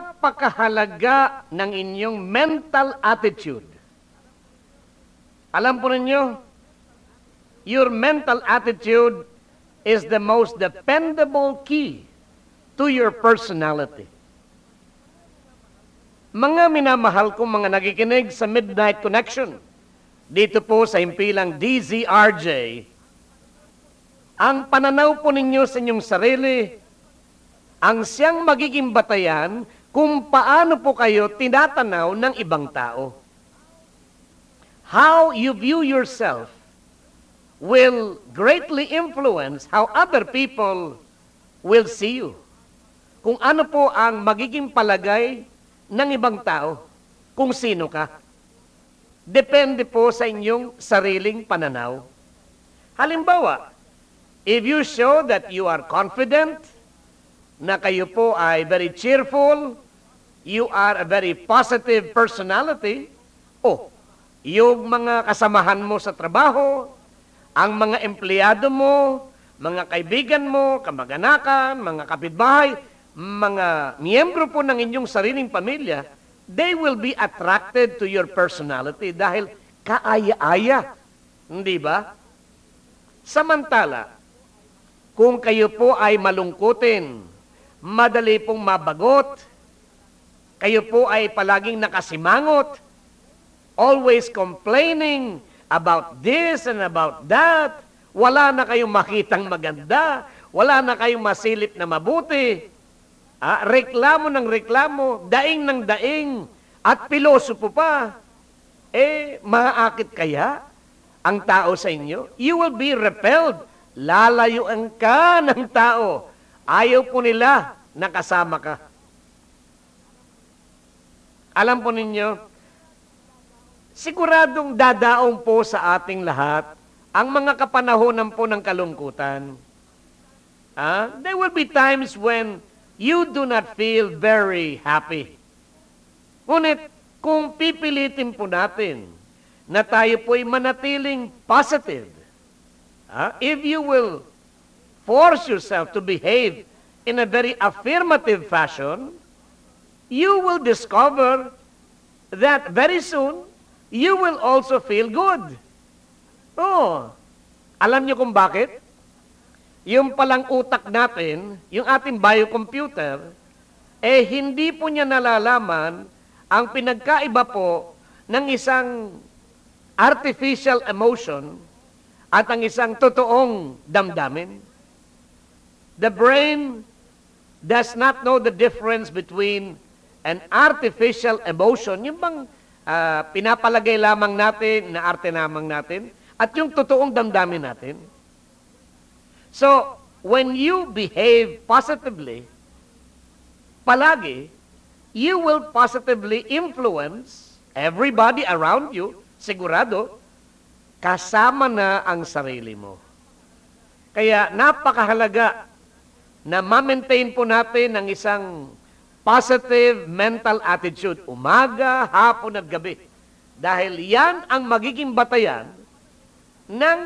napakahalaga ng inyong mental attitude. Alam po ninyo, your mental attitude is the most dependable key to your personality. Mga minamahal kong mga nagikinig sa Midnight Connection, dito po sa impilang DZRJ, ang pananaw po ninyo sa inyong sarili, ang siyang magiging batayan kung paano po kayo tinatanaw ng ibang tao. How you view yourself will greatly influence how other people will see you. Kung ano po ang magiging palagay ng ibang tao, kung sino ka. Depende po sa inyong sariling pananaw. Halimbawa, if you show that you are confident, na kayo po ay very cheerful, you are a very positive personality, oh, yung mga kasamahan mo sa trabaho, ang mga empleyado mo, mga kaibigan mo, kamag-anakan, mga kapitbahay, mga miyembro po ng inyong sariling pamilya, they will be attracted to your personality dahil kaaya-aya. Hindi ba? Samantala, kung kayo po ay malungkutin, madali pong mabagot, kayo po ay palaging nakasimangot, always complaining about this and about that, wala na kayong makitang maganda, wala na kayong masilip na mabuti, ah, reklamo ng reklamo, daing ng daing, at pilosopo pa, eh, maaakit kaya ang tao sa inyo? You will be repelled. Lalayuan ka ng tao. Ayaw po nila na kasama ka. Alam po ninyo, siguradong dadaong po sa ating lahat ang mga kapanahonan po ng kalungkutan. Ah, there will be times when you do not feel very happy. Ngunit kung pipilitin po natin na tayo po'y manatiling positive, ah, if you will force yourself to behave in a very affirmative fashion, you will discover that very soon, you will also feel good. Oh, alam niyo kung bakit? Yung palang utak natin, yung ating biocomputer, eh hindi po niya nalalaman ang pinagkaiba po ng isang artificial emotion at ang isang totoong damdamin. The brain does not know the difference between an artificial emotion, yung bang ah, pinapalagay lamang natin, na arte lamang natin, at yung totoong damdamin natin. So, when you behave positively, palagi, you will positively influence everybody around you, sigurado, kasama na ang sarili mo. Kaya napakahalaga na ma-maintain po natin ang isang positive mental attitude, umaga, hapon at gabi. Dahil yan ang magiging batayan ng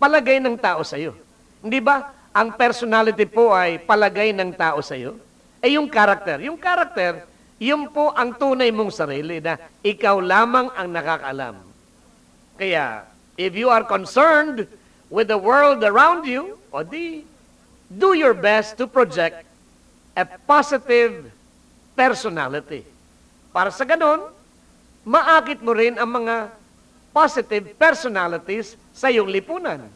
palagay ng tao sa iyo. Hindi ba? Ang personality po ay palagay ng tao sa iyo. Eh yung character, yung character, yun po ang tunay mong sarili na ikaw lamang ang nakakaalam. Kaya, if you are concerned with the world around you, o di, do your best to project a positive personality. Para sa ganon, maakit mo rin ang mga positive personalities sa iyong lipunan.